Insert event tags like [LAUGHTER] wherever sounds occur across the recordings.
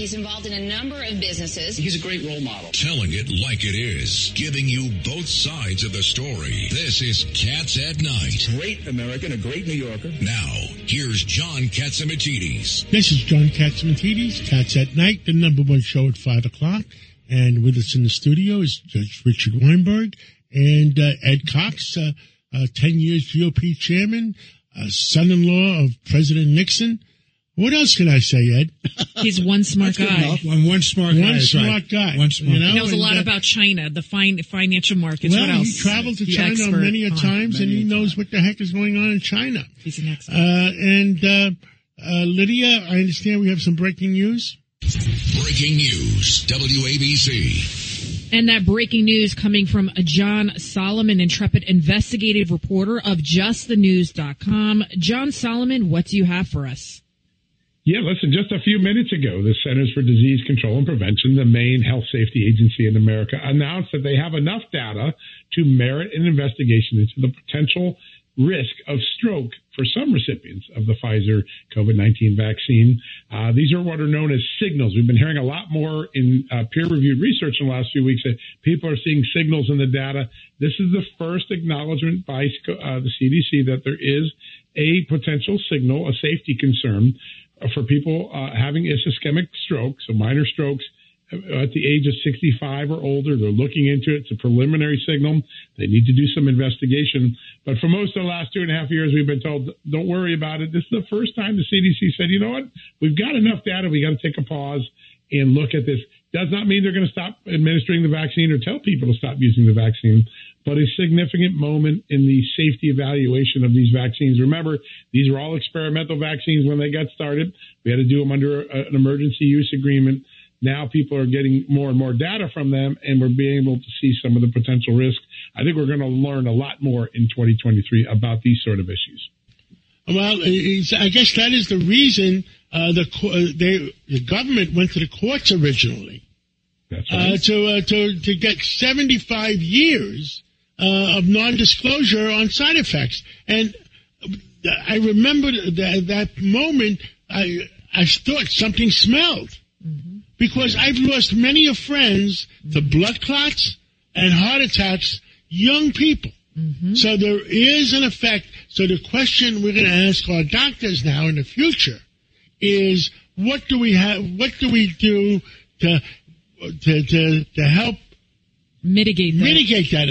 He's involved in a number of businesses. He's a great role model. Telling it like it is, giving you both sides of the story. This is Cats at Night. Great American, a great New Yorker. Now, here's John Catsimatidis. This is John Catsimatidis, Cats at Night, the number one show at 5 o'clock. And with us in the studio is Judge Richard Weinberg and uh, Ed Cox, uh, uh, 10 years GOP chairman, uh, son-in-law of President Nixon. What else can I say, Ed? [LAUGHS] He's one smart guy. One, one smart guy. One smart right. guy. One smart you know, He knows a lot about China, the fine, financial markets. Well, what else? he traveled to The China many a on- times, and he a knows time. what the heck is going on in China. He's an expert. Uh, and uh, uh, Lydia, I understand we have some breaking news. Breaking news. WABC. And that breaking news coming from John Solomon, intrepid investigative reporter of justthenews.com. John Solomon, what do you have for us? Yeah, listen, just a few minutes ago, the Centers for Disease Control and Prevention, the main health safety agency in America, announced that they have enough data to merit an investigation into the potential risk of stroke for some recipients of the Pfizer COVID 19 vaccine. Uh, these are what are known as signals. We've been hearing a lot more in uh, peer reviewed research in the last few weeks that people are seeing signals in the data. This is the first acknowledgement by uh, the CDC that there is a potential signal, a safety concern for people uh, having ischemic stroke, so minor strokes uh, at the age of 65 or older. They're looking into it. It's a preliminary signal. They need to do some investigation. But for most of the last two and a half years, we've been told, don't worry about it. This is the first time the CDC said, you know what? We've got enough data. We got to take a pause and look at this. Does not mean they're going to stop administering the vaccine or tell people to stop using the vaccine, but a significant moment in the safety evaluation of these vaccines. Remember, these were all experimental vaccines when they got started. We had to do them under a, an emergency use agreement. Now people are getting more and more data from them, and we're being able to see some of the potential risks. I think we're going to learn a lot more in 2023 about these sort of issues. Well, I guess that is the reason uh, the uh, they, the government went to the courts originally That's uh, to uh, to to get 75 years uh, of non-disclosure on side effects. And I remember that that moment. I I thought something smelled because I've lost many of friends to blood clots and heart attacks. Young people. So there is an effect. So the question we're going to ask our doctors now in the future is what do we have? What do we do to to to, to help Mitigate the, mitigate that?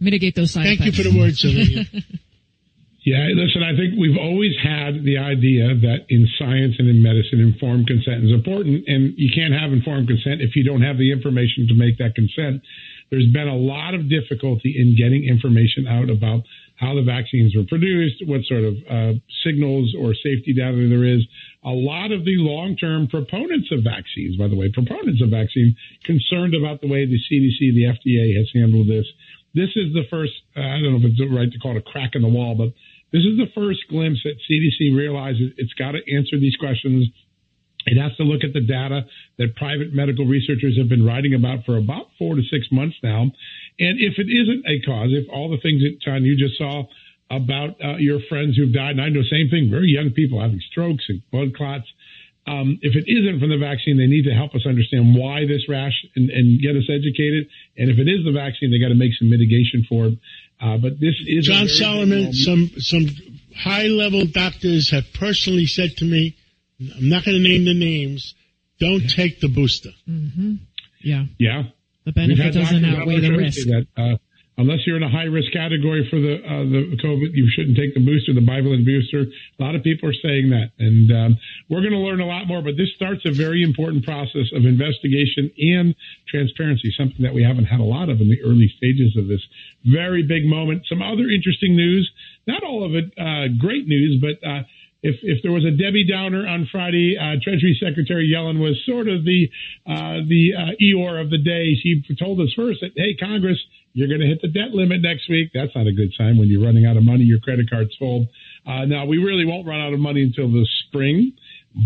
Mitigate those side Thank you for the words, Olivia. [LAUGHS] Yeah, listen, I think we've always had the idea that in science and in medicine, informed consent is important, and you can't have informed consent if you don't have the information to make that consent. There's been a lot of difficulty in getting information out about how the vaccines were produced, what sort of uh, signals or safety data there is. A lot of the long-term proponents of vaccines, by the way, proponents of vaccine, concerned about the way the CDC, the FDA has handled this. This is the first, uh, I don't know if it's right to call it a crack in the wall, but this is the first glimpse that CDC realizes it's got to answer these questions. It has to look at the data that private medical researchers have been writing about for about four to six months now. And if it isn't a cause, if all the things that, John, you just saw about uh, your friends who've died, and I know the same thing, very young people having strokes and blood clots, um, if it isn't from the vaccine, they need to help us understand why this rash and, and get us educated. And if it is the vaccine, they got to make some mitigation for it. Uh, but this is John Solomon, moment. some some high level doctors have personally said to me, I'm not going to name the names, don't take the booster. Yeah. Yeah. The benefit doesn't outweigh the risk. That, uh, unless you're in a high risk category for the uh, the COVID, you shouldn't take the booster, the bivalent booster. A lot of people are saying that, and um, we're going to learn a lot more. But this starts a very important process of investigation and transparency, something that we haven't had a lot of in the early stages of this very big moment. Some other interesting news, not all of it uh, great news, but. Uh, if, if there was a Debbie Downer on Friday, uh, Treasury Secretary Yellen was sort of the uh, the uh, Eeyore of the day. She told us first that, hey, Congress, you're going to hit the debt limit next week. That's not a good sign when you're running out of money, your credit card's full. Uh, now, we really won't run out of money until the spring.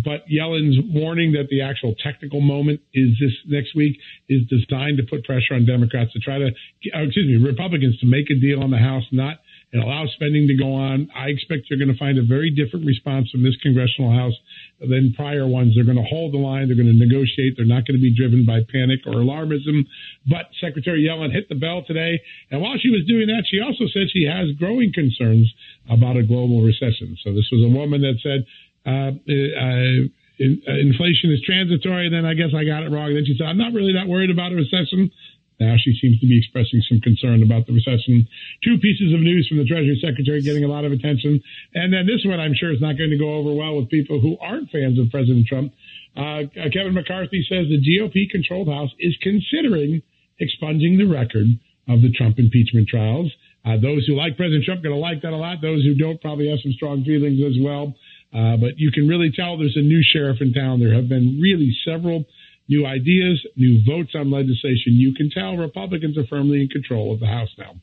But Yellen's warning that the actual technical moment is this next week is designed to put pressure on Democrats to try to, uh, excuse me, Republicans to make a deal on the House, not and allow spending to go on. I expect you're going to find a very different response from this congressional House than prior ones. They're going to hold the line. They're going to negotiate. They're not going to be driven by panic or alarmism. But Secretary Yellen hit the bell today. And while she was doing that, she also said she has growing concerns about a global recession. So this was a woman that said, uh, uh, in, uh, inflation is transitory. And then I guess I got it wrong. And then she said, I'm not really that worried about a recession. Now she seems to be expressing some concern about the recession. Two pieces of news from the Treasury Secretary getting a lot of attention. And then this one I'm sure is not going to go over well with people who aren't fans of President Trump. Uh, Kevin McCarthy says the GOP controlled House is considering expunging the record of the Trump impeachment trials. Uh, those who like President Trump are going to like that a lot. Those who don't probably have some strong feelings as well. Uh, but you can really tell there's a new sheriff in town. There have been really several new ideas, new votes on legislation. You can tell Republicans are firmly in control of the House now.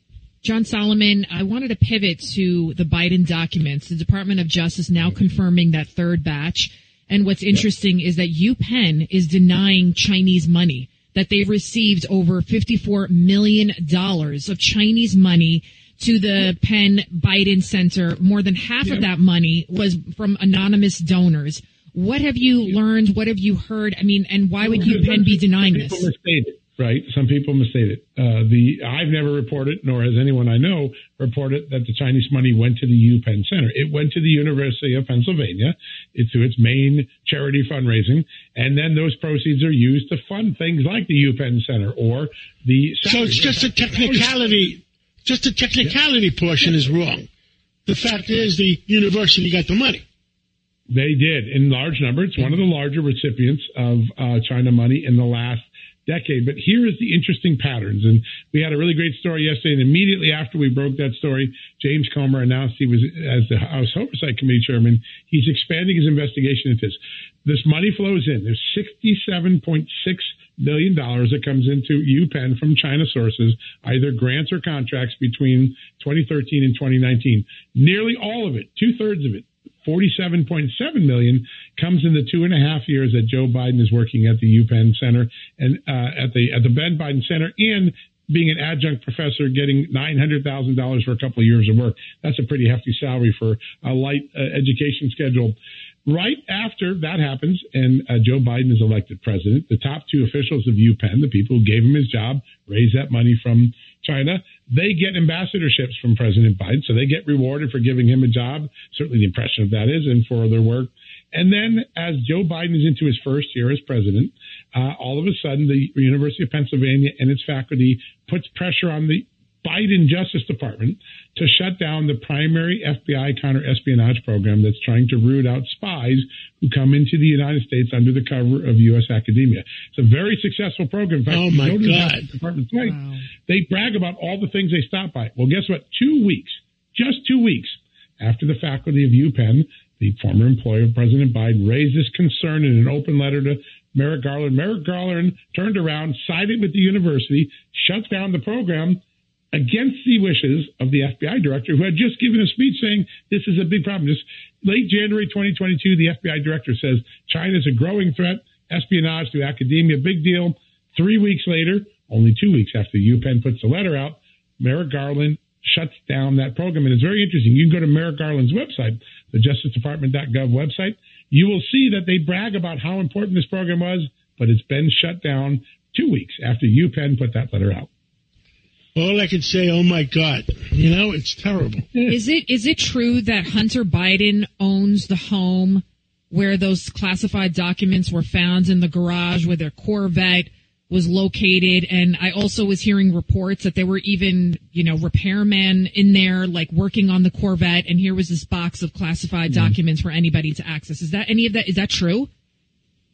John Solomon, I wanted to pivot to the Biden documents. The Department of Justice now confirming that third batch. And what's interesting is that UPenn is denying Chinese money, that they've received over $54 million of Chinese money to the Penn Biden Center. More than half yep. of that money was from anonymous donors. What have you learned? What have you heard? I mean, and why would UPenn be denying this? Misstated, right? Some people misstated. Uh, the I've never reported, nor has anyone I know reported that the Chinese money went to the UPenn Center. It went to the University of Pennsylvania. It's to its main charity fundraising, and then those proceeds are used to fund things like the UPenn Center or the. So it's just a technicality just the technicality portion is wrong. The fact is, the university got the money. They did in large number. It's one of the larger recipients of uh, China money in the last decade. But here is the interesting patterns. And we had a really great story yesterday. And immediately after we broke that story, James Comer announced he was, as the House Oversight Committee chairman, he's expanding his investigation into this. This money flows in. There's 67.6 million dollars that comes into UPenn from China sources, either grants or contracts between 2013 and 2019. Nearly all of it, two thirds of it, 47.7 million comes in the two and a half years that Joe Biden is working at the UPenn Center and uh, at the at the Penn Biden Center and being an adjunct professor, getting nine hundred thousand dollars for a couple of years of work. That's a pretty hefty salary for a light uh, education schedule. Right after that happens and uh, Joe Biden is elected president, the top two officials of UPenn, the people who gave him his job, raised that money from China. They get ambassadorships from President Biden, so they get rewarded for giving him a job. Certainly, the impression of that is, and for their work. And then, as Joe Biden is into his first year as president, uh, all of a sudden, the University of Pennsylvania and its faculty puts pressure on the Biden Justice Department to shut down the primary FBI counter espionage program that's trying to root out spies who come into the United States under the cover of U.S. academia. It's a very successful program. In fact, oh my God! Department wow. They brag about all the things they stop by. Well, guess what? Two weeks, just two weeks after the faculty of UPenn, the former employee of President Biden, raised this concern in an open letter to Merrick Garland. Merrick Garland turned around, sided with the university, shut down the program against the wishes of the FBI director, who had just given a speech saying this is a big problem. Just late January 2022, the FBI director says China is a growing threat, espionage to academia, big deal. Three weeks later, only two weeks after UPenn puts the letter out, Merrick Garland shuts down that program. And it's very interesting. You can go to Merrick Garland's website, the JusticeDepartment.gov website. You will see that they brag about how important this program was, but it's been shut down two weeks after UPenn put that letter out. All I can say, oh my God, you know, it's terrible. Is it is it true that Hunter Biden owns the home where those classified documents were found in the garage where their Corvette was located? And I also was hearing reports that there were even, you know, repairmen in there, like working on the Corvette. And here was this box of classified mm-hmm. documents for anybody to access. Is that any of that? Is that true?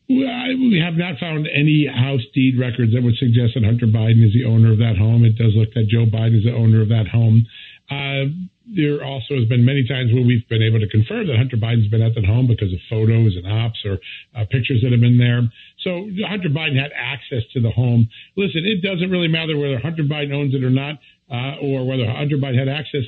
We have not found any house deed records that would suggest that Hunter Biden is the owner of that home. It does look that Joe Biden is the owner of that home. Uh, there also has been many times where we've been able to confirm that Hunter Biden's been at that home because of photos and ops or uh, pictures that have been there. So Hunter Biden had access to the home. Listen, it doesn't really matter whether Hunter Biden owns it or not, uh, or whether Hunter Biden had access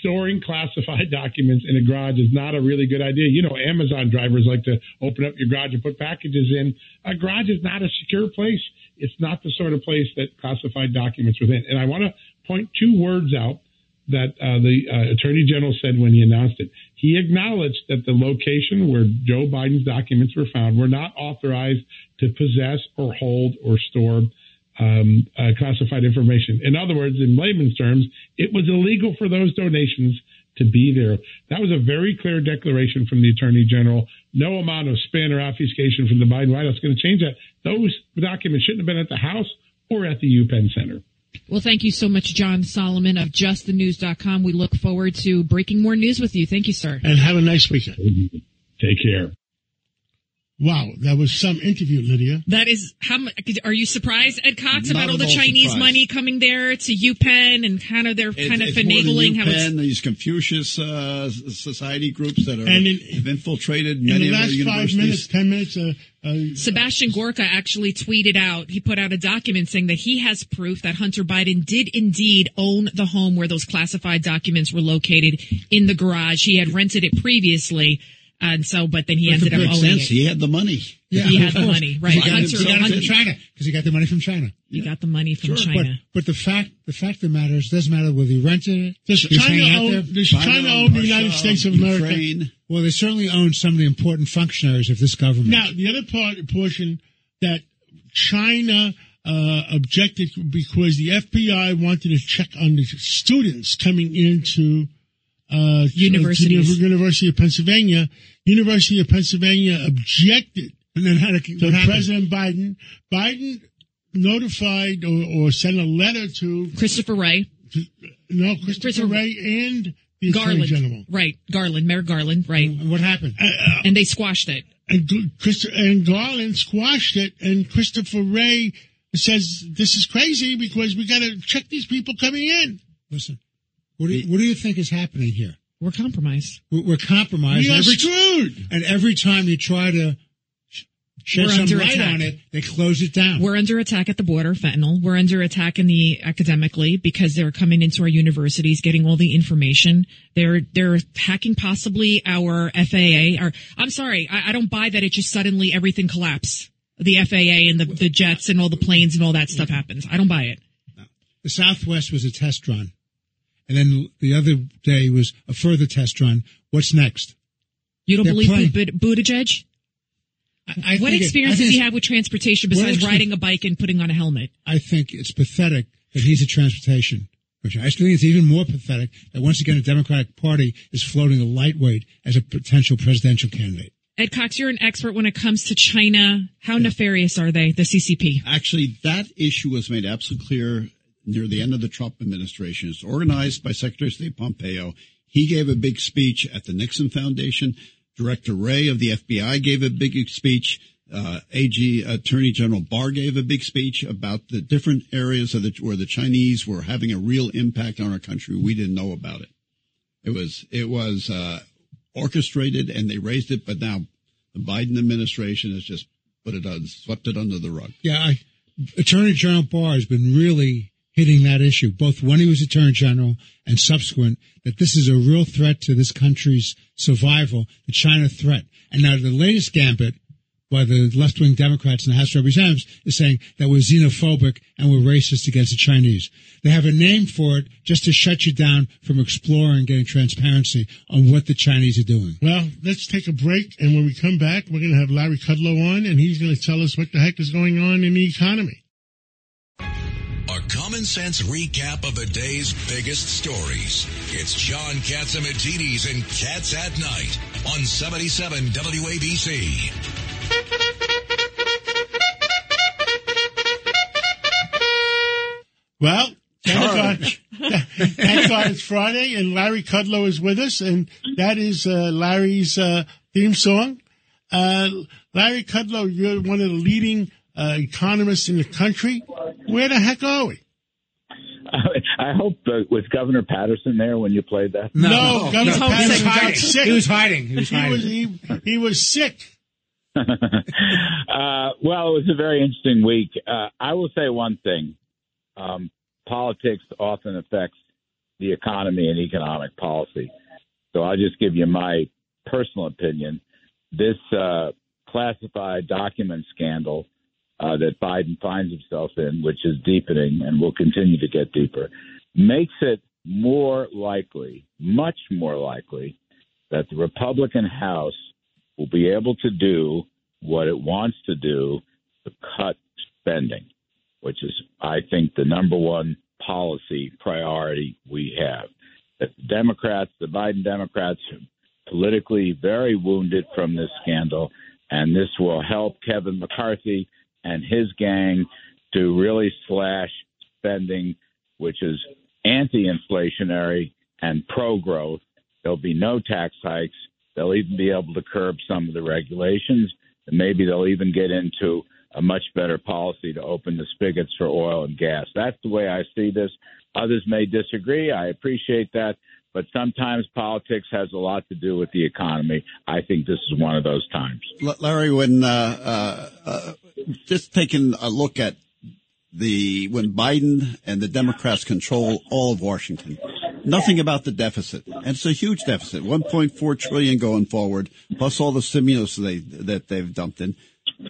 storing classified [LAUGHS] documents in a garage is not a really good idea. You know, Amazon drivers like to open up your garage and put packages in. A garage is not a secure place. It's not the sort of place that classified documents within. And I want to point two words out that uh, the uh, Attorney General said when he announced it. He acknowledged that the location where Joe Biden's documents were found were not authorized to possess or hold or store um, uh, classified information. In other words, in layman's terms, it was illegal for those donations to be there. That was a very clear declaration from the Attorney General. No amount of spin or obfuscation from the Biden White House is going to change that. Those documents shouldn't have been at the House or at the UPenn Center. Well, thank you so much, John Solomon of justthenews.com. We look forward to breaking more news with you. Thank you, sir. And have a nice weekend. Take care. Wow, that was some interview, Lydia. That is how. Are you surprised, Ed Cox, Not about all the all Chinese surprised. money coming there to UPenn and kind of they're It- kind of it's more than finagling how UPenn, it's these Confucius uh, society groups that are And in- have infiltrated In many the of our last five minutes, ten minutes, uh, uh, Sebastian Gorka actually tweeted out, he put out a document saying that he has proof that Hunter Biden did indeed own the home where those classified documents were located in the garage. He had rented it previously. And so, but then he ended up Makes owning sense. it. He had the money. he had the money, right? He got Hunter, himself Hunter- in China because he got the money from China. he got the money from But, China. but the fact the fact of the matter is, doesn't matter whether he rented it. does he China hanging out own, does China, China own the United States of America? Ukraine. Well, they certainly own some of the important functionaries of this government. Now, the other part portion that China uh, objected because the FBI wanted to check on the students coming into uh, Universities. to University of Pennsylvania. University of Pennsylvania objected and then how to, to what? President Biden. Biden notified or, or sent a letter to Christopher Wray, no Christopher Christopher- Wray and the Attorney Garland, General. right? Garland, Merrick Garland, right? And what happened? And they squashed it. and, G- Christ- and Garland squashed it, and Christopher Wray says this is crazy because we got to check these people coming in. Listen, what do you, what do you think is happening here? We're compromised. We're, we're compromised. We are and every, screwed. and every time you try to shed We're some under light attack. on it, they close it down. We're under attack at the border, fentanyl. We're under attack in the academically because they're coming into our universities, getting all the information. They're they're hacking possibly our FAA. Or I'm sorry, I, I don't buy that it just suddenly everything collapsed. The FAA and the, the jets and all the planes and all that stuff happens. I don't buy it. the Southwest was a test run, and then the other day was a further test run. What's next? You don't They're believe playing- Bud- Buttigieg? I, I What think it- experience I does he have with transportation besides riding a bike and putting on a helmet? I think it's pathetic that he's a transportation. commissioner. I still think it's even more pathetic that once again the Democratic Party is floating a lightweight as a potential presidential candidate. Ed Cox, you're an expert when it comes to China. How nefarious are they, the CCP? Actually, that issue was made absolutely clear near the end of the Trump administration. It's organized by Secretary of State Pompeo. He gave a big speech at the Nixon Foundation. Director Wray of the FBI gave a big speech. Uh, AG Attorney General Barr gave a big speech about the different areas the, where the Chinese were having a real impact on our country. We didn't know about it. It was it was uh, orchestrated and they raised it, but now the Biden administration has just put it on, swept it under the rug. Yeah, I, Attorney General Barr has been really hitting that issue, both when he was Attorney General and subsequent, that this is a real threat to this country's survival, the China threat. And now the latest gambit by the left-wing Democrats in the House of Representatives is saying that we're xenophobic and we're racist against the Chinese. They have a name for it just to shut you down from exploring and getting transparency on what the Chinese are doing. Well, let's take a break, and when we come back, we're going to have Larry Kudlow on, and he's going to tell us what the heck is going on in the economy. A common sense recap of the day's biggest stories. It's John Catsimatidis and Cats at Night on 77 WABC. Well, thank God, thank God it's Friday, and Larry Kudlow is with us, and that is uh, Larry's uh, theme song. Uh, Larry Kudlow, you're one of the leading uh, economists in the country. Where the heck are we? I hope uh, was Governor Paterson there when you played that. No, Governor no, Paterson he was hiding. sick. He was hiding. He was He was he, he was sick. [LAUGHS] uh, well, it was a very interesting week. Uh, I will say one thing: um, politics often affects the economy and economic policy. So I'll just give you my personal opinion. This uh, classified document scandal uh, that Biden finds himself in, which is deepening and will continue to get deeper, makes it more likely, much more likely, that the Republican House will be able to do what it wants to do to cut spending, which is, I think, the number one policy priority we have. The Democrats, the Biden Democrats, are politically very wounded from this scandal, and this will help Kevin McCarthy and his gang to really slash spending, which is anti inflationary and pro growth. There'll be no tax hikes. They'll even be able to curb some of the regulations. And maybe they'll even get into a much better policy to open the spigots for oil and gas. That's the way I see this. Others may disagree. I appreciate that. But sometimes politics has a lot to do with the economy. I think this is one of those times. Larry, when uh, uh, uh, just taking a look at the when Biden and the Democrats control all of Washington, nothing about the deficit, and it's a huge deficit, 1.4 trillion going forward, plus all the stimulus they that they've dumped in.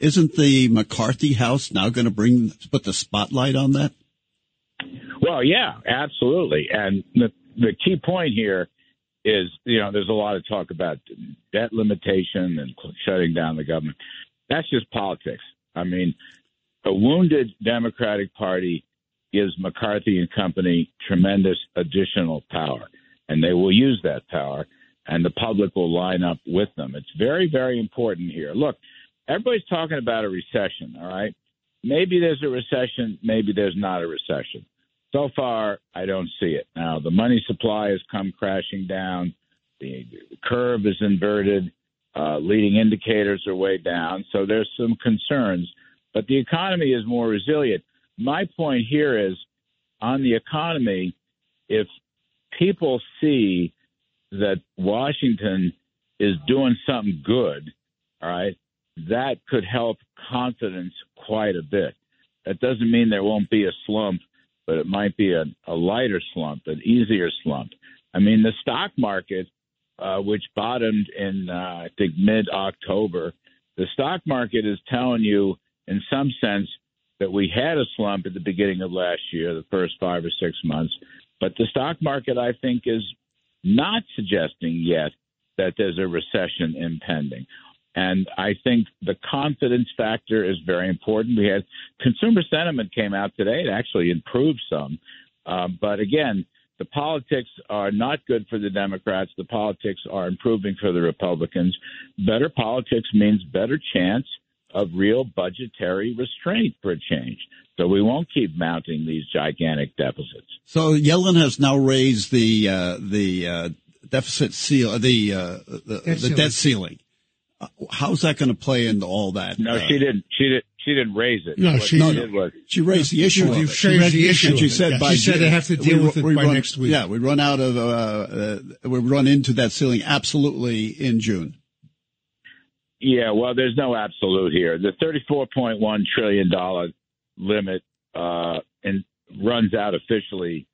Isn't the McCarthy House now going to bring put the spotlight on that? Well, yeah, absolutely. And the the key point here is, you know, there's a lot of talk about debt limitation and shutting down the government. That's just politics. I mean, a wounded Democratic Party gives McCarthy and company tremendous additional power, and they will use that power, and the public will line up with them. It's very, very important here. Look, everybody's talking about a recession, all right? Maybe there's a recession, maybe there's not a recession. So far, I don't see it. Now, the money supply has come crashing down. The curve is inverted. Uh, leading indicators are way down. So there's some concerns, but the economy is more resilient. My point here is on the economy, if people see that Washington is doing something good, all right, that could help confidence quite a bit. That doesn't mean there won't be a slump but it might be a, a lighter slump, an easier slump. I mean, the stock market, uh, which bottomed in, uh, I think, mid October, the stock market is telling you, in some sense, that we had a slump at the beginning of last year, the first five or six months. But the stock market, I think, is not suggesting yet that there's a recession impending. And I think the confidence factor is very important. We had consumer sentiment came out today. It actually improved some. Uh, but again, the politics are not good for the Democrats. The politics are improving for the Republicans. Better politics means better chance of real budgetary restraint for a change. So we won't keep mounting these gigantic deficits. So Yellen has now raised the uh, the uh, deficit seal, the uh, the, debt, the ceiling. debt ceiling how's that going to play into all that? No, uh, she didn't. She did. She didn't raise it. No, she, no, did was she raised the issue. She, she raised the issue. she said, yeah. she said they have to deal we, with it we by run, next week. Yeah, we run out of. Uh, uh, we run into that ceiling absolutely in June. Yeah, well, there's no absolute here. The 34.1 trillion dollar limit uh, and runs out officially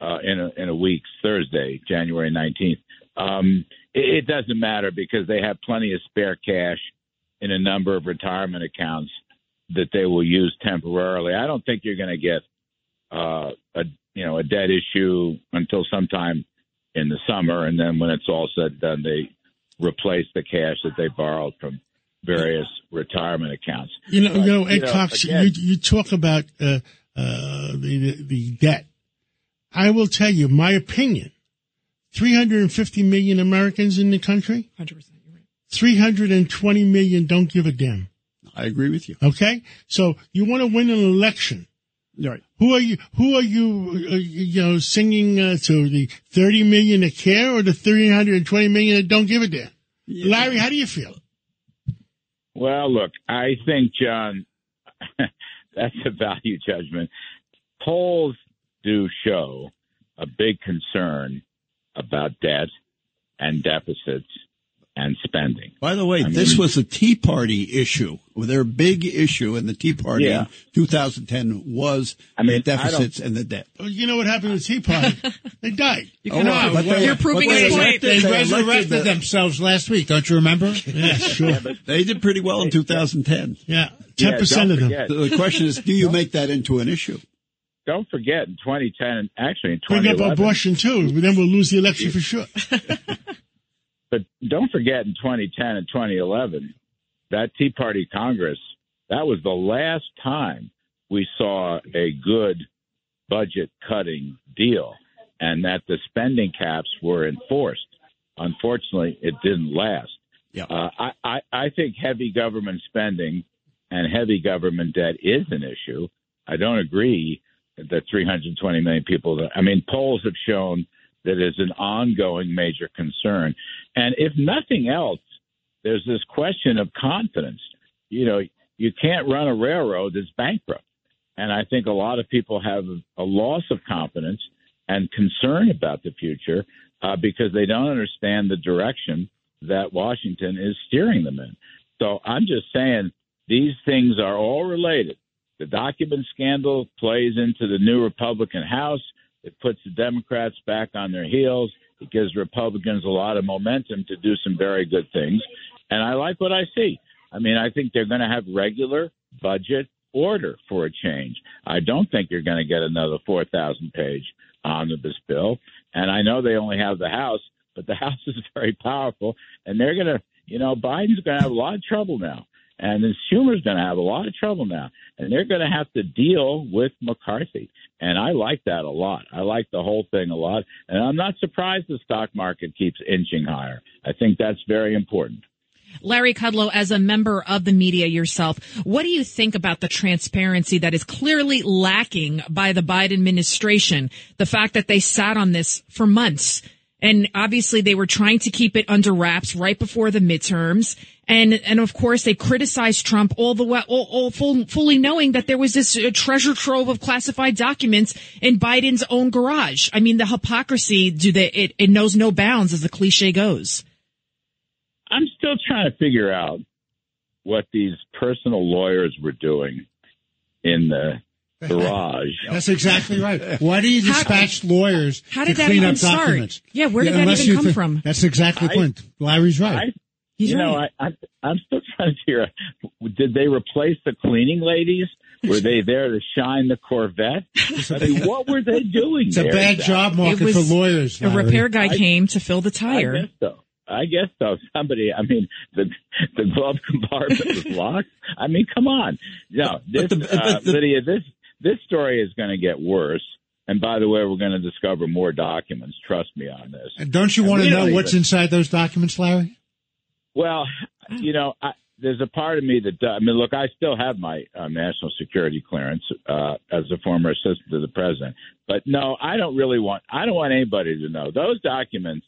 uh, in a in a week, Thursday, January 19th. Um, it, it doesn't matter because they have plenty of spare cash in a number of retirement accounts that they will use temporarily. I don't think you're going to get uh, a you know a debt issue until sometime in the summer, and then when it's all said and done, they replace the cash that they borrowed from various retirement accounts. You know, but, you know, Ed you know, Cox, again, you, you talk about uh, uh, the the debt. I will tell you my opinion 350 million Americans in the country. 100%. You're right. 320 million don't give a damn. I agree with you. Okay? So you want to win an election. Right. Who are you, who are you, uh, you know, singing uh, to the 30 million that care or the 320 million that don't give a damn? Yeah. Larry, how do you feel? Well, look, I think, John, [LAUGHS] that's a value judgment. Polls do show a big concern about debt and deficits and spending. By the way, I this mean, was a Tea Party issue. Their big issue in the Tea Party yeah. in 2010 was I mean, the deficits and the debt. Well, you know what happened with Tea Party? [LAUGHS] they died. You oh, know, but they, you're proving his point. They, they resurrected the, themselves last week. Don't you remember? [LAUGHS] yeah, sure. Yeah, but, they did pretty well in 2010. Yeah, 10% of them. The question is, do you make that into an issue? don't forget in 2010, actually in 2011. Bring up 2011. abortion too. Then we'll lose the election for sure. [LAUGHS] But don't forget in 2010 and 2011, that Tea Party Congress, that was the last time we saw a good budget cutting deal and that the spending caps were enforced. Unfortunately, it didn't last. Yeah. Uh, I, I, I think heavy government spending and heavy government debt is an issue. I don't agree that 320 million people. I mean, polls have shown that is an ongoing major concern. And if nothing else, there's this question of confidence. You know, you can't run a railroad that's bankrupt. And I think a lot of people have a loss of confidence and concern about the future uh, because they don't understand the direction that Washington is steering them in. So I'm just saying these things are all related. The document scandal plays into the new Republican House. It puts the Democrats back on their heels. It gives Republicans a lot of momentum to do some very good things. And I like what I see. I mean, I think they're going to have regular budget order for a change. I don't think you're going to get another 4,000 page omnibus bill. And I know they only have the House, but the [LAUGHS] House is very powerful. And they're going to, you know, Biden's going to have a lot of trouble now. And then Schumer's going to have a lot of trouble now. And they're going to have to deal with McCarthy. And I like that a lot. I like the whole thing a lot. And I'm not surprised the stock market keeps inching higher. I think that's very important. Larry Kudlow, as a member of the media yourself, what do you think about the transparency that is clearly lacking by the Biden administration? The fact that they sat on this for months. And obviously they were trying to keep it under wraps right before the midterms. And, and of course they criticized Trump all the way, all, all full, fully knowing that there was this uh, treasure trove of classified documents in Biden's own garage. I mean, the hypocrisy, do they, it, it knows no bounds as the cliche goes. I'm still trying to figure out what these personal lawyers were doing in the [LAUGHS] garage. That's exactly right. [LAUGHS] Why do you How- dispatch lawyers how to did that clean even up start? documents? Yeah, where did that even come think- from? That's exactly the I- point. Larry's right. I, He's you know, right. I, I, I'm still [LAUGHS] trying to figure out, did they replace the cleaning ladies? Were they there to shine the Corvette? I mean, [LAUGHS] what were they doing it's a bad job market for lawyers. A Larry. repair guy I- came to fill the tire. I guess so. I guess so. Somebody, I mean, the the glove [LAUGHS] compartment was locked. I mean, come on. No, this, But the- but uh, the- Lydia, this this story is going to get worse. And by the way, we're going to discover more documents. Trust me on this. And don't you want to know what's even- inside those documents, Larry? Well, you know, I, there's a part of me that I mean, look, I still have my uh, national security clearance uh, as a former assistant to the president, but no, I don't really want. I don't want anybody to know those documents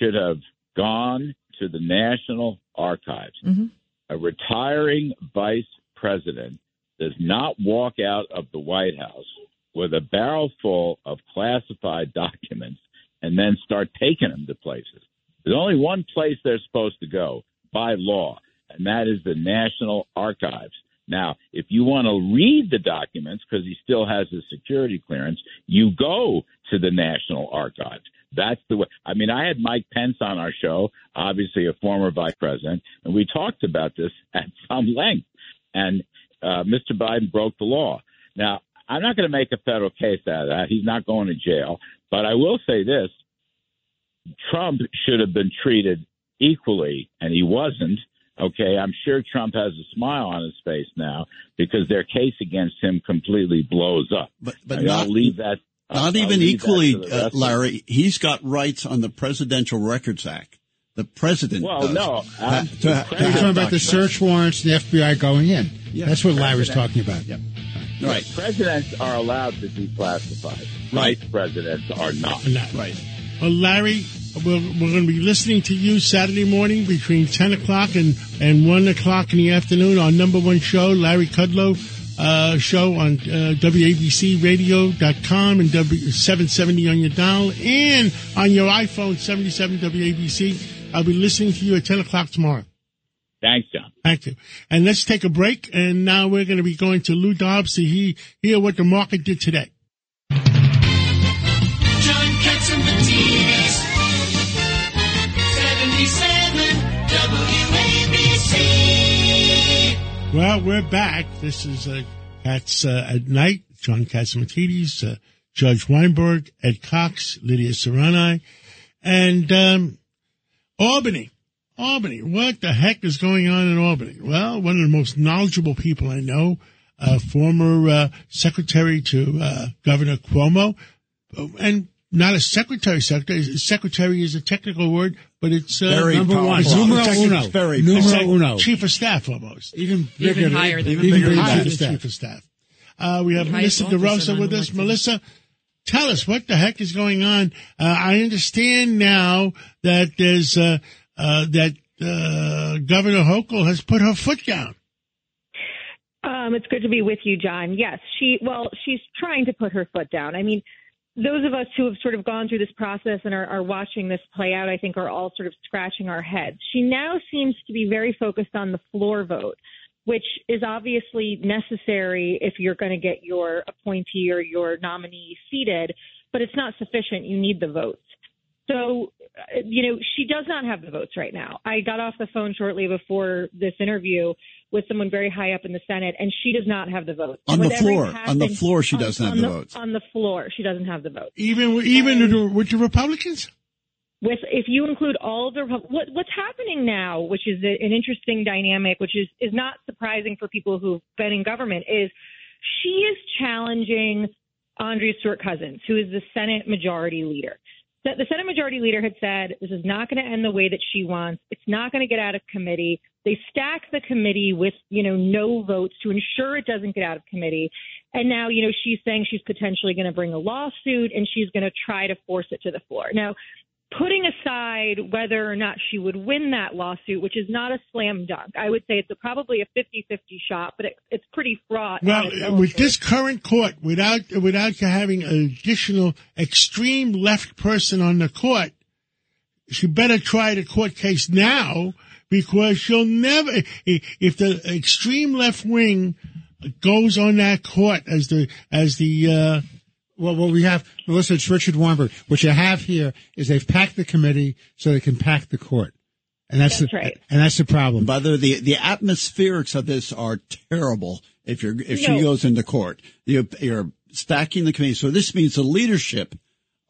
should have gone to the National Archives. Mhm. A retiring vice president does not walk out of the White House with a barrel full of classified documents and then start taking them to places. There's only one place they're supposed to go by law, and that is the National Archives. Now, if you want to read the documents because he still has his security clearance, you go to the National Archives. That's the way. I mean, I had Mike Pence on our show, obviously a former vice president, and we talked about this [LAUGHS] at some length. And uh, Mr. Biden broke the law. Now, I'm not going to make a federal case out of that. He's not going to jail. But I will say this Trump should have been treated equally, and he wasn't. Okay, I'm sure Trump has a smile on his face now because their case against him completely blows up. But but I mean, I'll not leave that. Not I'll even leave that equally, uh, Larry. He's got rights on the Presidential Records Act. The president. Well, does. no, Ha- I'm- to- to You're talking about the search warrants, and the FBI going in. Yeah. That's what Larry's talking about. Yep. Right. Presidents are allowed to declassify. Right. Vice presidents are not. Not Right. Well, Larry, we're, we're going to be listening to you Saturday morning between 10 o'clock and, and 1 o'clock in the afternoon. Our number one show, Larry Kudlow uh, show on uh, WABCRadio.com and W 770 on your dial and on your iPhone 77 WABC. I'll be listening to you at 10 o'clock tomorrow. Thanks, John. Thank you. And let's take a break. And now we're going to be going to Lou Dobbs to he, hear what the market did today. Well, we're back. This is uh, Cats uh, at Night, John Catsimatidis, uh, Judge Weinberg, Ed Cox, Lydia Serrani, and um, Albany. Albany. What the heck is going on in Albany? Well, one of the most knowledgeable people I know, uh, former uh, secretary to uh, Governor Cuomo, and not a secretary. Secretary, secretary is a technical word, but it's uh, Very number one. powerful. Numero uno. Very Numero it's like uno. chief of staff almost. Even Even bigger, higher than- even Even bigger than Higher chief than of chief staff. of staff. Uh, we have Highest Melissa office DeRosa with us. Melissa, tell us what the heck is going on. Uh, I understand now that there's uh, uh, that uh, Governor Hochul has put her foot down. Um, it's good to be with you, John. Yes, she, well, she's trying to put her foot down. I mean, those of us who have sort of gone through this process and are, are watching this play out, I think are all sort of scratching our heads. She now seems to be very focused on the floor vote, which is obviously necessary if you're going to get your appointee or your nominee seated, but it's not sufficient. You need the votes. So, Uh, you know, she does not have the votes right now. I got off the phone shortly before this interview with someone very high up in the Senate, and she does not have the votes. On the With every floor. On the floor, she doesn't have on the votes. On the floor, she doesn't have the votes. Even with- even with the- with the Republicans. With if you include all the what what's happening now, which is an interesting dynamic, which is is not surprising for people who've been in government, is she is challenging Andrea Stewart Cousins, who is the Senate Majority Leader. The, Senate Majority Leader had said this is not going to end the way that she wants. It's not going to get out of committee. They stack the committee with you know no votes to ensure it doesn't get out of committee. And now, you know, she's saying she's potentially going to bring a lawsuit and she's going to try to force it to the floor. Now, putting aside whether or not she would win that lawsuit, which is not a slam dunk, I would say it's a, probably a 50 50 shot, but it, it's pretty fraught. Well, own with this current court, without without having an additional extreme left person on the court, she better try the court case now because she'll never. If the extreme left wing goes on that court as the as the uh, Well, what we have, Melissa, it's Richard Weinberg. What you have here is they've packed the committee so they can pack the court. And that's, That's the, right. and that's the problem. By the way, the, the atmospherics of this are terrible if you're, if she goes into court. You're, you're stacking the committee. So this means the leadership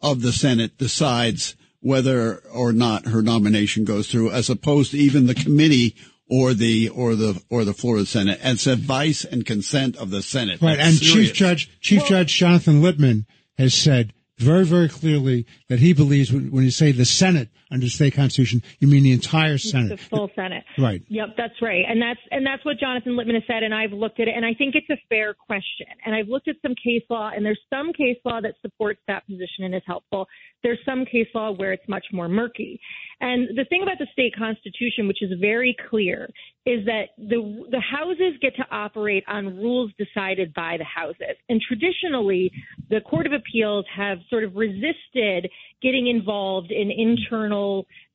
of the Senate decides whether or not her nomination goes through, as opposed to even the committee or the, or the, or the floor of the Senate. And it's advice and consent of the Senate. Right, That's and serious. Chief Judge Chief Judge Jonathan Lippman has said very, very clearly that he believes when, when you say the Senate under the state constitution, you mean the entire Senate. the full Senate. Right. Yep, that's right. And that's and that's what Jonathan Lippman has said and I've looked at it and I think it's a fair question. And I've looked at some case law and there's some case law that supports that position and is helpful. There's some case law where it's much more murky. And the thing about the state constitution which is very clear is that the the houses get to operate on rules decided by the houses. And traditionally the Court of Appeals have sort of resisted getting involved in internal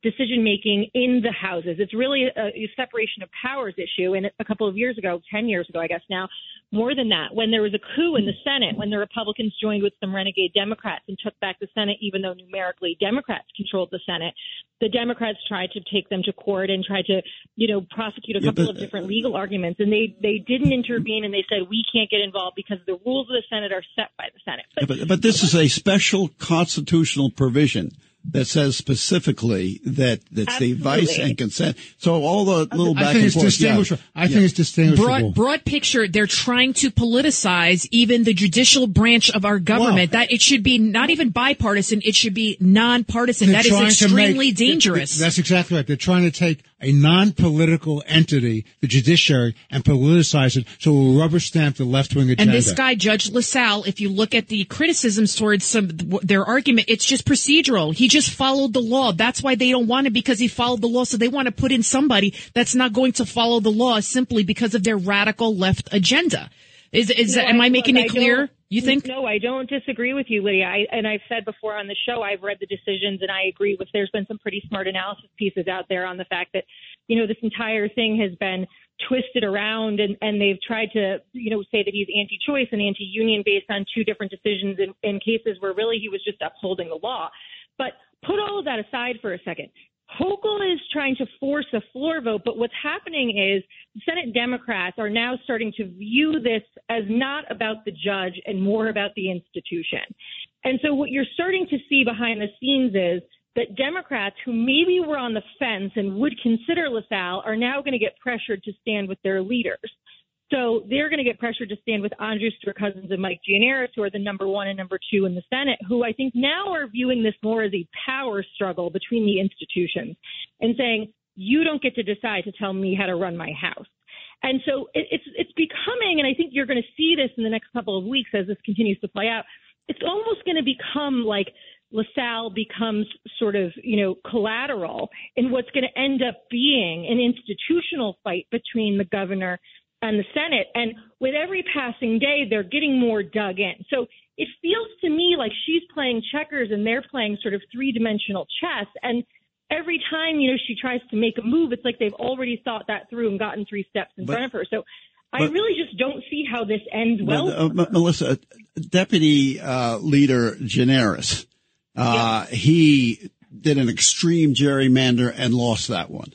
decision making in the houses. It's really a, a separation of powers issue. And a couple of years ago, 10 years ago, I guess now, more than that, when there was a coup in the Senate, when the Republicans joined with some renegade Democrats and took back the Senate, even though numerically Democrats controlled the Senate, the Democrats tried to take them to court and tried to, you know, prosecute a Yeah, couple but- of different legal arguments. And they, they didn't intervene and they said, we can't get involved because the rules of the Senate are set by the Senate. Yeah, but, but this is a special constitutional provision that says specifically that that's the advice and consent. So all the little back I think and it's forth. yeah. distinguishable. I Yeah. think it's distinguishable. Broad, broad picture, they're trying to politicize even the judicial branch of our government. Well- that it should be not even bipartisan, it should be nonpartisan. They're That is extremely make- dangerous. That's exactly right. They're trying to take a non-political entity, the judiciary, and politicize it so it will rubber stamp the left-wing agenda. And this guy, Judge LaSalle, if you look at the criticisms towards some their argument, it's just procedural. He just followed the law. That's why they don't want it because he followed the law. So they want to put in somebody that's not going to follow the law simply because of their radical left agenda. Is is No, am I look, making it clear? You think? No, I don't disagree with you, Lydia. I, and I've said before on the show, I've read the decisions and I agree with. There's been some pretty smart analysis pieces out there on the fact that, you know, this entire thing has been twisted around and, and they've tried to, you know, say that he's anti-choice and anti-union based on two different decisions in, in cases where really he was just upholding the law. But put all of that aside for a second. Hochul is trying to force a floor vote, but what's happening is Senate Democrats are now starting to view this as not about the judge and more about the institution. And so what you're starting to see behind the scenes is that Democrats who maybe were on the fence and would consider LaSalle are now going to get pressured to stand with their leaders. So they're going to get pressured to stand with Andrea Stewart Cousins and Mike Gianaris, who are the number one and number two in the Senate, who I think now are viewing this more as a power struggle between the institutions and saying, you don't get to decide to tell me how to run my house. And so it, it's it's becoming, and I think you're going to see this in the next couple of weeks as this continues to play out. It's almost going to become like LaSalle becomes sort of, you know, collateral in what's going to end up being an institutional fight between the governor and the Senate. And with every passing day, they're getting more dug in. So it feels to me like she's playing checkers and they're playing sort of three dimensional chess. And every time, you know, she tries to make a move, it's like they've already thought that through and gotten three steps in But- front of her. So I really just don't see how this ends well. But, uh, Melissa, Deputy uh, Leader Gianaris, uh, he did an extreme gerrymander and lost that one.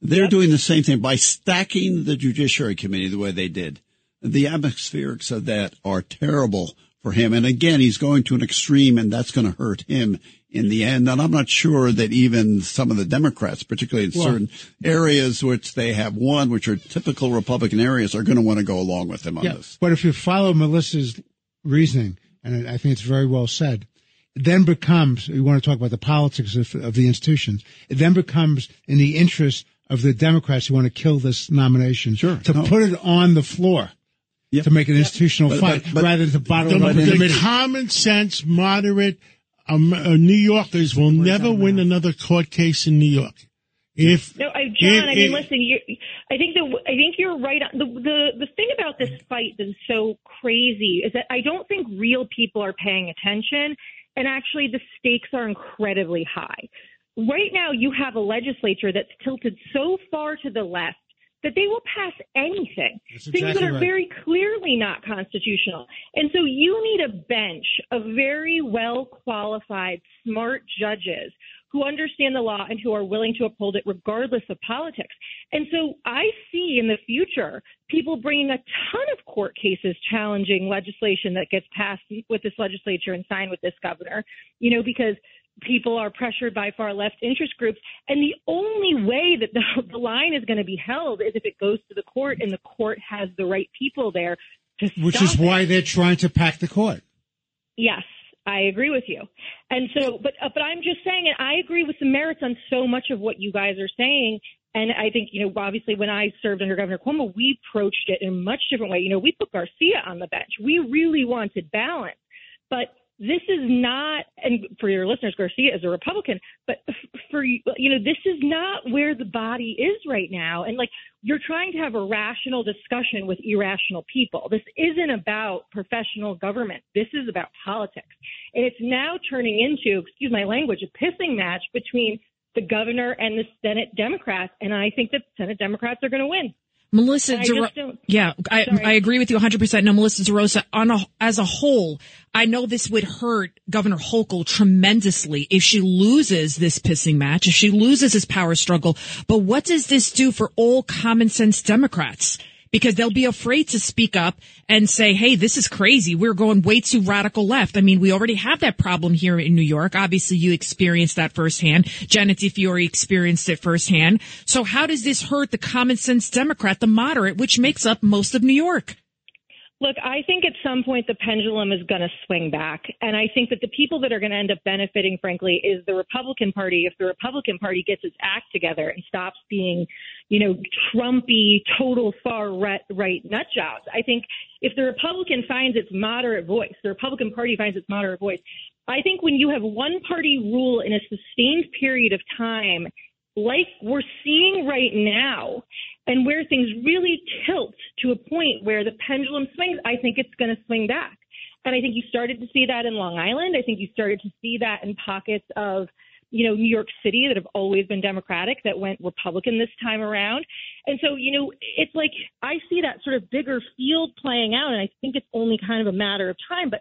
They're doing the same thing by stacking the Judiciary Committee the way they did. The atmospherics of that are terrible for him. And again, he's going to an extreme and that's going to hurt him in the end. And I'm not sure that even some of the Democrats, particularly in Well- certain areas which they have won, which are typical Republican areas, are going to want to go along with him on Yeah, this. but if you follow Melissa's reasoning, and I think it's very well said, it then becomes, you want to talk about the politics of, of the institutions, it then becomes in the interest of the Democrats who want to kill this nomination Sure. to No. put it on the floor Yeah. to make an institutional But- fight but- but- rather than to bottle The, it up in the committee. common sense, moderate um, uh, New Yorkers will never win another court case in New York. If No, I, John. I mean, if- listen. You, I think the I think you're right. on- The the the thing about this fight that is so crazy is that I don't think real people are paying attention, and actually the stakes are incredibly high. Right now, you have a legislature that's tilted so far to the left that they will pass anything, That's things that are right. very clearly not constitutional. And so you need a bench of very well qualified, smart judges who understand the law and who are willing to uphold it regardless of politics. And so I see in the future people bringing a ton of court cases challenging legislation that gets passed with this legislature and signed with this governor, you know, because people are pressured by far left interest groups. And the only way that the, [LAUGHS] the line is going to be held is if it goes to the court and the court has the right people there to which is it. why they're trying to pack the court. Yes, I agree with you. And so, but uh, but I'm just saying, and I agree with the merits on so much of what you guys are saying. And I think, you know, obviously when I served under Governor Cuomo, we approached it in a much different way. You know, we put Garcia on the bench. We really wanted balance. But this is not, and for your listeners, Garcia is a Republican, but for, you know, this is not where the body is right now. And like, you're trying to have a rational discussion with irrational people. This isn't about professional government. This is about politics. And it's now turning into, excuse my language, a pissing match between the governor and the Senate Democrats. And I think that Senate Democrats are going to win. Melissa, I yeah, I, I agree with you 100%. No, Melissa DeRosa, on a, as a whole, I know this would hurt Governor Hochul tremendously if she loses this pissing match, if she loses this power struggle. But what does this do for all common sense Democrats? Because they'll be afraid to speak up and say, hey, this is crazy. We're going way too radical left. I mean, we already have that problem here in New York. Obviously, you experienced that firsthand. Janet DiFiore experienced it firsthand. So how does this hurt the common sense Democrat, the moderate, which makes up most of New York? Look, I think at some point the pendulum is going to swing back. And I think that the people that are going to end up benefiting, frankly, is the Republican Party. If the Republican Party gets its act together and stops being, you know, Trumpy, total far right, right nut jobs. I think if the Republican finds its moderate voice, the Republican Party finds its moderate voice, I think when you have one party rule in a sustained period of time, like we're seeing right now, and where things really tilt to a point where the pendulum swings, I think it's going to swing back. And I think you started to see that in Long Island. I think you started to see that in pockets of, you know, New York City that have always been Democratic that went Republican this time around. And so, you know, it's like I see that sort of bigger field playing out, and I think it's only kind of a matter of time. But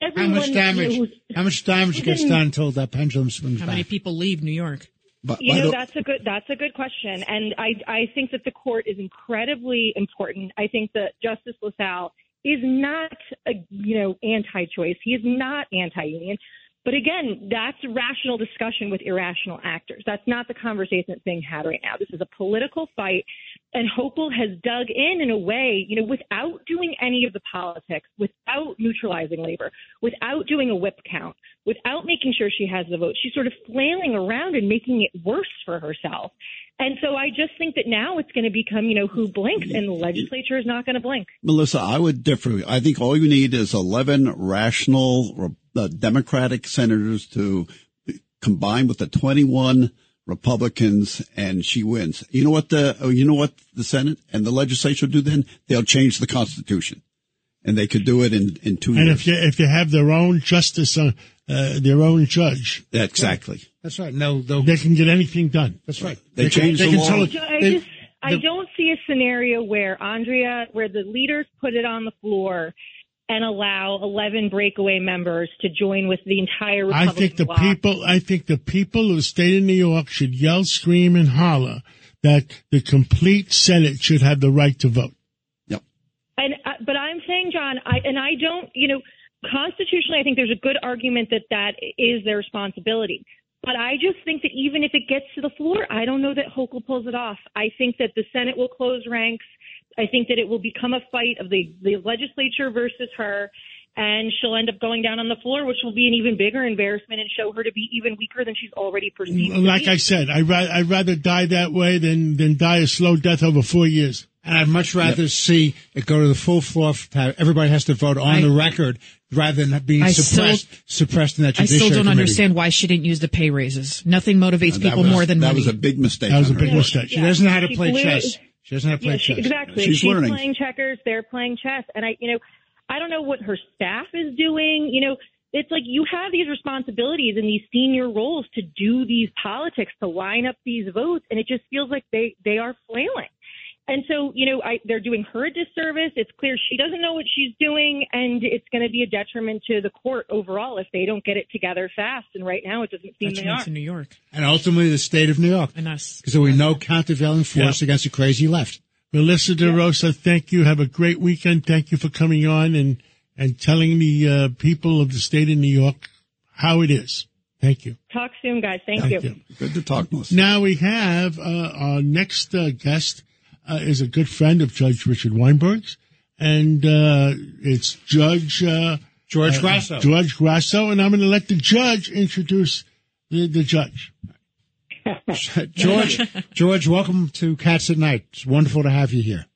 How everyone, much you know, damage? who's- How much damage gets done until that pendulum swings back. How back? many people leave New York? But You know, that's a good that's a good question, and I I think that the court is incredibly important. I think that Justice LaSalle is not a you know anti-choice. He is not anti-union. But again, that's rational discussion with irrational actors. That's not the conversation that's being had right now. This is a political fight, and Hochul has dug in in a way, you know, without doing any of the politics, without neutralizing labor, without doing a whip count, without making sure she has the vote. She's sort of flailing around and making it worse for herself. And so I just think that now it's going to become, you know, who blinks, and the legislature is not going to blink. Melissa, I would differ. I think all you need is 11 rational uh, Democratic senators to combine with the 21 Republicans and she wins. You know what the, oh, you know what the Senate and the legislature do then? They'll change the Constitution and they could do it in, in two And years. if you if you have their own justice, uh, uh, their own judge, exactly. That's right. No, they'll, they can get anything done. that's right. They can- changed they the can law. tell it- ju- I just I don't see a scenario where Andrea, where the leaders put it on the floor and allow 11 breakaway members to join with the entire I think the bloc. people, I think the people of the state of New York should yell, scream, and holler that the complete Senate should have the right to vote. Yep. And uh, but I'm saying, John, I and I don't, you know, constitutionally, I think there's a good argument that that is their responsibility. But I just think that even if it gets to the floor, I don't know that Hochul pulls it off. I think that the Senate will close ranks. I think that it will become a fight of the the legislature versus her. And she'll end up going down on the floor, which will be an even bigger embarrassment and show her to be even weaker than she's already perceived. to Like be. I said, I ra- I'd rather die that way than than die a slow death over four years. And I'd much rather see it go to the full floor. Everybody has to vote on I- the record rather than being I suppressed, suppressed in that I still don't committee. understand why she didn't use the pay raises. Nothing motivates That people was- more than that money. That was a big mistake. That was a big part. mistake. She doesn't know how to She play blew- chess. She doesn't have how to play Yeah, she, chess. exactly. She's She's, learning. playing checkers. They're playing chess, and I, you know, I don't know what her staff is doing. You know, it's like you have these responsibilities and these senior roles to do these politics, to line up these votes, and it just feels like they they are flailing. And so, you know, I, they're doing her a disservice. It's clear she doesn't know what she's doing, and it's going to be a detriment to the court overall if they don't get it together fast. And right now, it doesn't seem they are. to New York And ultimately the state of New York. and us. Because there will be no countervailing force Yeah. against the crazy left. Melissa DeRosa, thank you. Have a great weekend. Thank you for coming on and, and telling the uh, people of the state of New York how it is. Thank you. Talk soon, guys. Thank, Thank you. you. Good to talk, Melissa. Now we have uh, our next uh, guest uh, is a good friend of Judge Richard Weinberg's, and uh, it's Judge uh, George uh, Grasso. George Grasso, and I'm going to let the judge introduce the, the judge. [LAUGHS] George, George, welcome to Cats at Night. It's wonderful to have you here.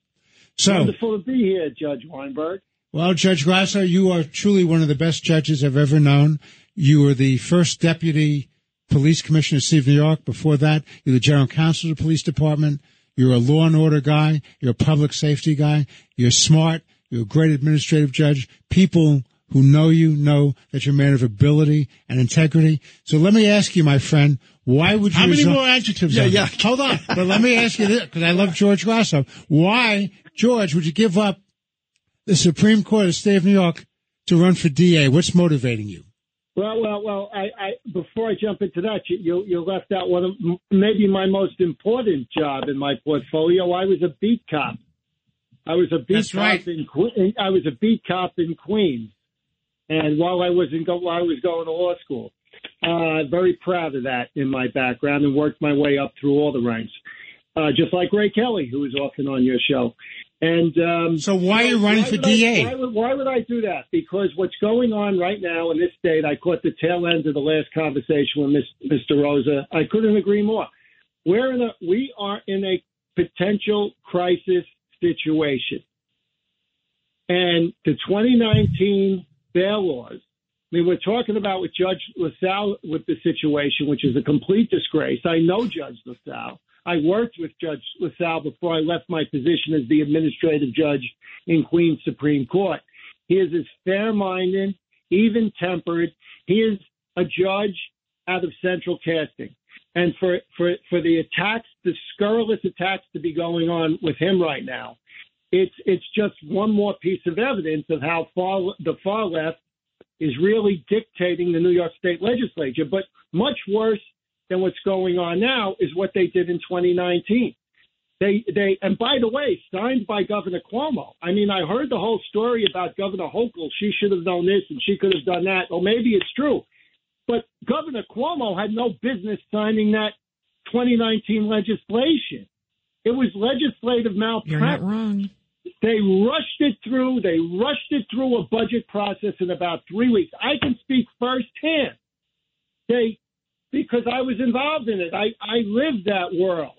So, Wonderful to be here, Judge Weinberg. well, Judge Grasso, you are truly one of the best judges I've ever known. You were the first deputy police commissioner of the city of New York. Before that, you're the general counsel of the police department. You're a law and order guy. You're a public safety guy. You're smart. You're a great administrative judge. People who know you know that you're a man of ability and integrity. So let me ask you, my friend, why would you How many more adjectives? yeah, yeah. Hold on. But let me ask you this, because I love George Grasso. Why, George, would you give up the Supreme Court of the state of New York to run for DA? What's motivating you? Well, well, well. I, I before I jump into that, you, you you left out one of m- maybe my most important job in my portfolio. I was a beat cop. I was a beat That's cop right. in Que- I was a beat cop in Queens, and while I was in go- while I was going to law school, uh, very proud of that in my background and worked my way up through all the ranks, uh, just like Ray Kelly, who was often on your show. And um, So why are you running for would I- DA? why, would, why would I do that? Because what's going on right now in this state, I caught the tail end of the last conversation with Miss, Mr. Rosa. I couldn't agree more. We're in a, we are in a potential crisis situation. And the 2019 bail laws, I mean, we're talking about with Judge LaSalle with the situation, which is a complete disgrace. I know Judge LaSalle. I worked with Judge LaSalle before I left my position as the administrative judge in Queens Supreme Court. He is as fair minded, even tempered. He is a judge out of central casting. And for, for, for the attacks, the scurrilous attacks to be going on with him right now, it's, it's just one more piece of evidence of how far the far left is really dictating the New York State legislature. But much worse than what's going on now is what they did in 2019. They, they, and by the way, signed by Governor Cuomo. I mean, I heard the whole story about Governor Hochul. She should have done this and she could have done that. Or maybe it's true. But Governor Cuomo had no business signing that 2019 legislation. It was legislative malpractice. You're not wrong. They rushed it through. They rushed it through a budget process in about three weeks. I can speak firsthand. They, because I was involved in it. I, I lived that world.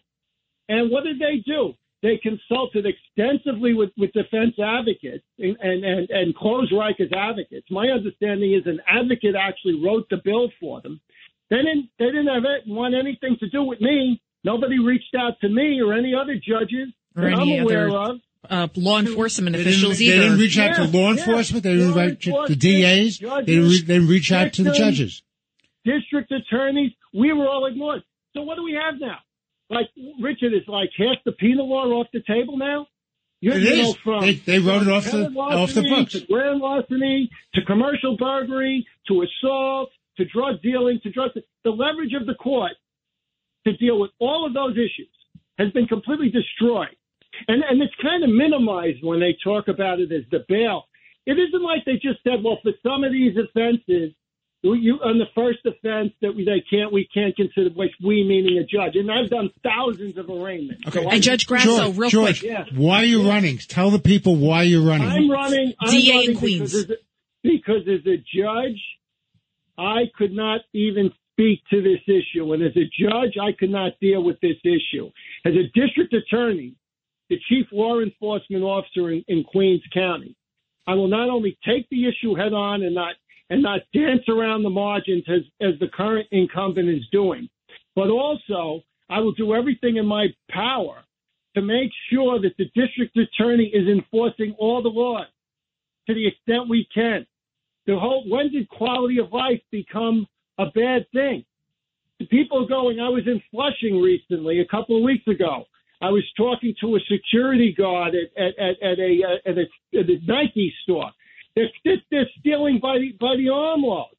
And what did they do? They consulted extensively with, with defense advocates and, and, and, and closed Reich as advocates. My understanding is an advocate actually wrote the bill for them. They didn't, they didn't have it, want anything to do with me. Nobody reached out to me or any other judges Or that any I'm aware other- of. Uh, law enforcement They officials didn't, they didn't reach out to Yeah, law yeah. enforcement. They didn't Law reach to the enforcement, DAs. They didn't, re- judges, they didn't reach out to the judges. District attorneys, we were all ignored. So what do we have now? Like Richard is like half the penal law off the table now. You, It you is. know, from They- they wrote it off the- off the books. to grand larceny to commercial burglary to assault to drug dealing to drug. The leverage of the court to deal with all of those issues has been completely destroyed, and and it's kind of minimized when they talk about it as the bail. It isn't like they just said, well, for some of these offenses, you on the first offense that we they can't we can't consider which we meaning a judge, and I've done thousands of arraignments. Okay. So And I- Judge Grasso, George, real George, quick. Yeah. why are you running? Tell the people why you're running. I'm running. I'm DA in Queens. Because as, a, because as a judge, I could not even speak to this issue. And as a judge, I could not deal with this issue. As a district attorney, the chief law enforcement officer in, in Queens County, I will not only take the issue head on and not and not dance around the margins as, as the current incumbent is doing, but also I will do everything in my power to make sure that the district attorney is enforcing all the laws to the extent we can. The whole when did quality of life become a bad thing? The people going. I was in Flushing recently, a couple of weeks ago. I was talking to a security guard at at, at, at a at a, at a Nike store. They're, they're, they're stealing by the by the armloads.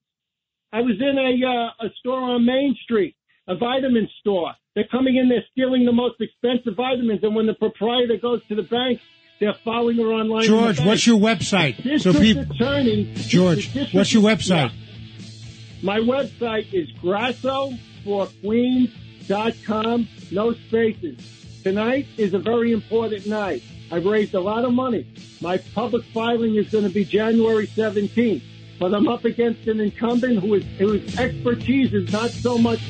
I was in a uh, a store on Main Street, a vitamin store. They're coming in, they're stealing the most expensive vitamins, and when the proprietor goes to the bank, they're following her online. George, what's your website? So people, attorney. George, district- what's your website? My website is grassoforqueens.com. No spaces. Tonight is a very important night. I've raised a lot of money. My public filing is going to be January 17th, but I'm up against an incumbent who is whose expertise is not so much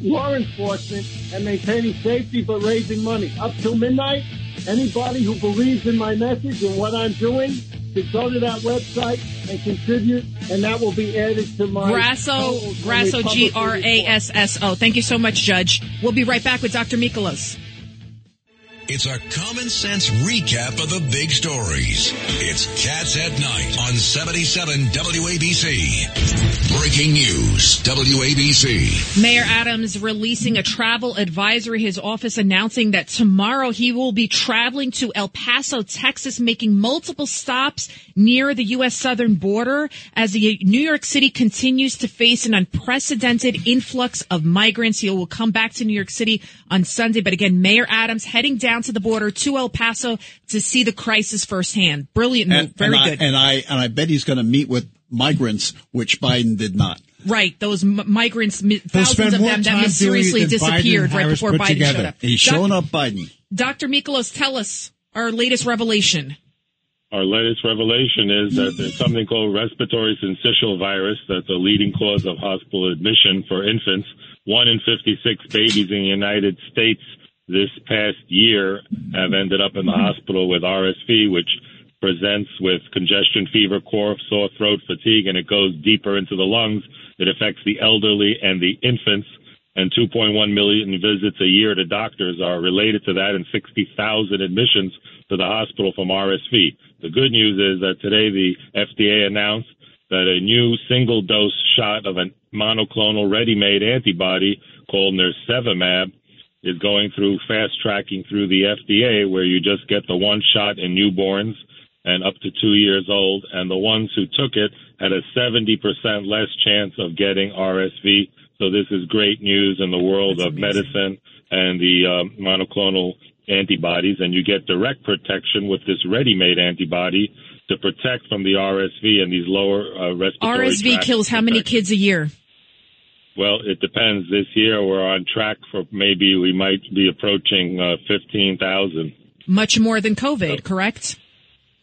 law enforcement and maintaining safety, but raising money. Up till midnight, anybody who believes in my message and what I'm doing should go to that website and contribute, and that will be added to my Grasso, totals when we Grasso, G R A. S S O. Thank you so much, Judge. We'll be right back with Dr. Michalos. It's a common sense recap of the big stories. It's Cats at Night on 77 WABC. Breaking news, WABC. Mayor Adams releasing a travel advisory. His office announcing that tomorrow he will be traveling to El Paso, Texas, making multiple stops near the U.S. southern border as the New York City continues to face an unprecedented influx of migrants. He will come back to New York City on Sunday. But again, Mayor Adams heading down to the border to El Paso to see the crisis firsthand. Brilliant move. And, Very and good. I, and I and I bet he's going to meet with migrants, which Biden did not. Right, those m- migrants, mi- He'll thousands of them that mysteriously Biden disappeared right Harris before Biden together. showed up. He's Doc- showing up Biden. Dr. Michalos, tell us our latest revelation. Our latest revelation is that there's something called respiratory syncytial virus that's a leading cause of hospital admission for infants. One in 56 babies in the United States this past year have ended up in the hospital with RSV, which presents with congestion, fever, cough, sore throat, fatigue, and it goes deeper into the lungs. It affects the elderly and the infants. And 2.1 million visits a year to doctors are related to that, and 60,000 admissions to the hospital from RSV. The good news is that today the FDA announced that a new single dose shot of a monoclonal ready made antibody called Nirsevimab is going through fast tracking through the FDA, where you just get the one shot in newborns and up to two years old. And the ones who took it had a 70% less chance of getting RSV So this is great news in the world of medicine and the um, monoclonal antibodies, and you get direct protection with this ready-made antibody to protect from the RSV and these lower uh, respiratory. RSV kills how many kids a year? Well, it depends. This year we're on track for maybe we might be approaching uh, fifteen thousand. Much more than COVID, correct?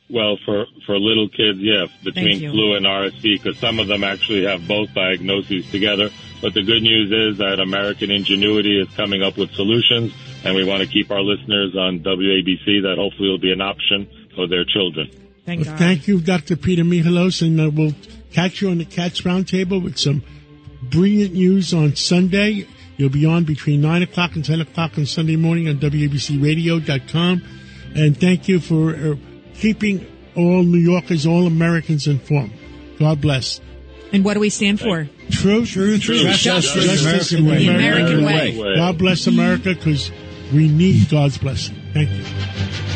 Well, for for little kids, yeah, between flu and RSV, because some of them actually have both diagnoses together. But the good news is that American ingenuity is coming up with solutions, and we want to keep our listeners on WABC. That hopefully will be an option for their children. Thank Well, thank you, Dr. Peter Michalos, and uh, we'll catch you on the Cats Roundtable with some brilliant news on Sunday. You'll be on between 9 o'clock and 10 o'clock on Sunday morning on WABCRadio.com. And thank you for uh, keeping all New Yorkers, all Americans informed. God bless. And what do we stand for? Truth, Truth, justice, justice, justice, American way. The American way. God bless America because we need God's blessing. Thank you.